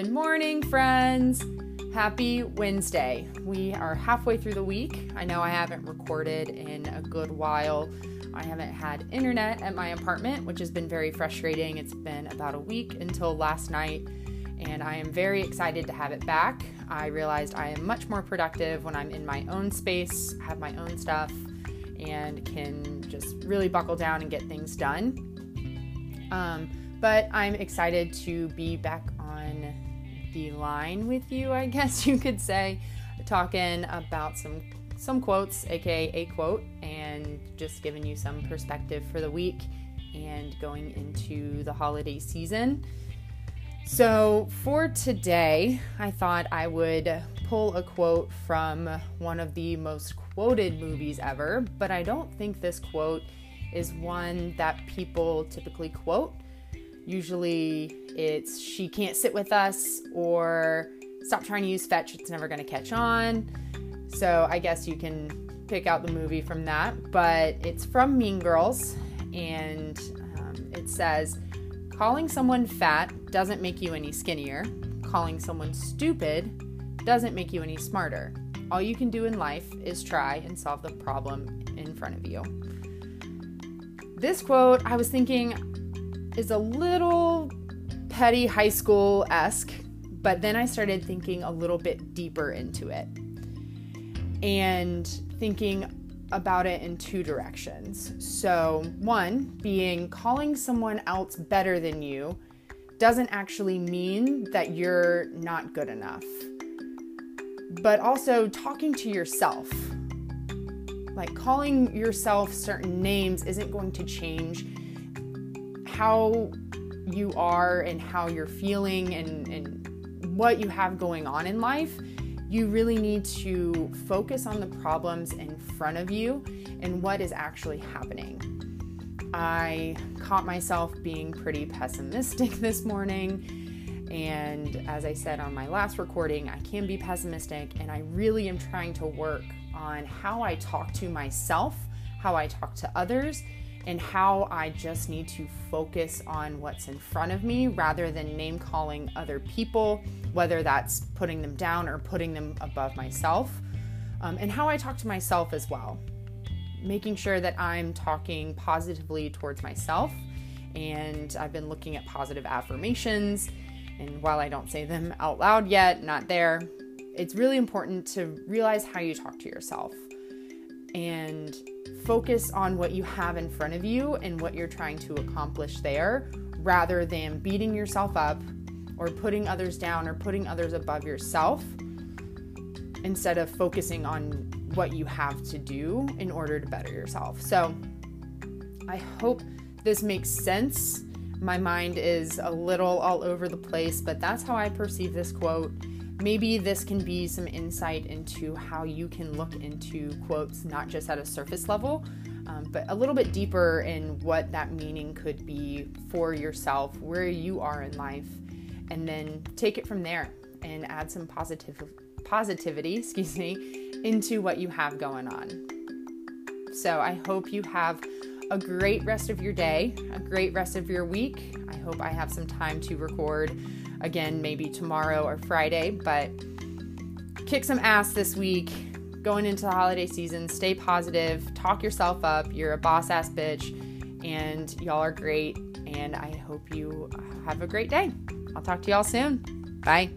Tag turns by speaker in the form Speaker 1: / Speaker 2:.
Speaker 1: Good morning, friends. Happy Wednesday. We are halfway through the week. I know I haven't recorded in a good while. I haven't had internet at my apartment, which has been very frustrating. It's been about a week until last night, and I am very excited to have it back. I realized I am much more productive when I'm in my own space, have my own stuff, and can just really buckle down and get things done. Um, but I'm excited to be back the line with you, I guess you could say, talking about some some quotes, aka a quote, and just giving you some perspective for the week and going into the holiday season. So, for today, I thought I would pull a quote from one of the most quoted movies ever, but I don't think this quote is one that people typically quote. Usually it's she can't sit with us or stop trying to use fetch, it's never going to catch on. So I guess you can pick out the movie from that, but it's from Mean Girls and um, it says, Calling someone fat doesn't make you any skinnier. Calling someone stupid doesn't make you any smarter. All you can do in life is try and solve the problem in front of you. This quote, I was thinking, is a little petty high school esque, but then I started thinking a little bit deeper into it and thinking about it in two directions. So, one being calling someone else better than you doesn't actually mean that you're not good enough, but also talking to yourself. Like calling yourself certain names isn't going to change how you are and how you're feeling and, and what you have going on in life, you really need to focus on the problems in front of you and what is actually happening. I caught myself being pretty pessimistic this morning. And as I said on my last recording, I can be pessimistic, and I really am trying to work on how I talk to myself, how I talk to others, and how I just need to focus on what's in front of me rather than name calling other people, whether that's putting them down or putting them above myself, um, and how I talk to myself as well. Making sure that I'm talking positively towards myself. And I've been looking at positive affirmations. And while I don't say them out loud yet, not there, it's really important to realize how you talk to yourself and focus on what you have in front of you and what you're trying to accomplish there rather than beating yourself up or putting others down or putting others above yourself instead of focusing on what you have to do in order to better yourself. So, I hope this makes sense. My mind is a little all over the place, but that's how I perceive this quote maybe this can be some insight into how you can look into quotes not just at a surface level, um, but a little bit deeper in what that meaning could be for yourself, where you are in life, and then take it from there and add some positive positivity, excuse me, into what you have going on. So I hope you have a great rest of your day, a great rest of your week. I hope I have some time to record again, maybe tomorrow or Friday, but kick some ass this week. Going into the holiday season, stay positive, talk yourself up. You're a boss ass bitch, and y'all are great. And I hope you have a great day. I'll talk to y'all soon. Bye.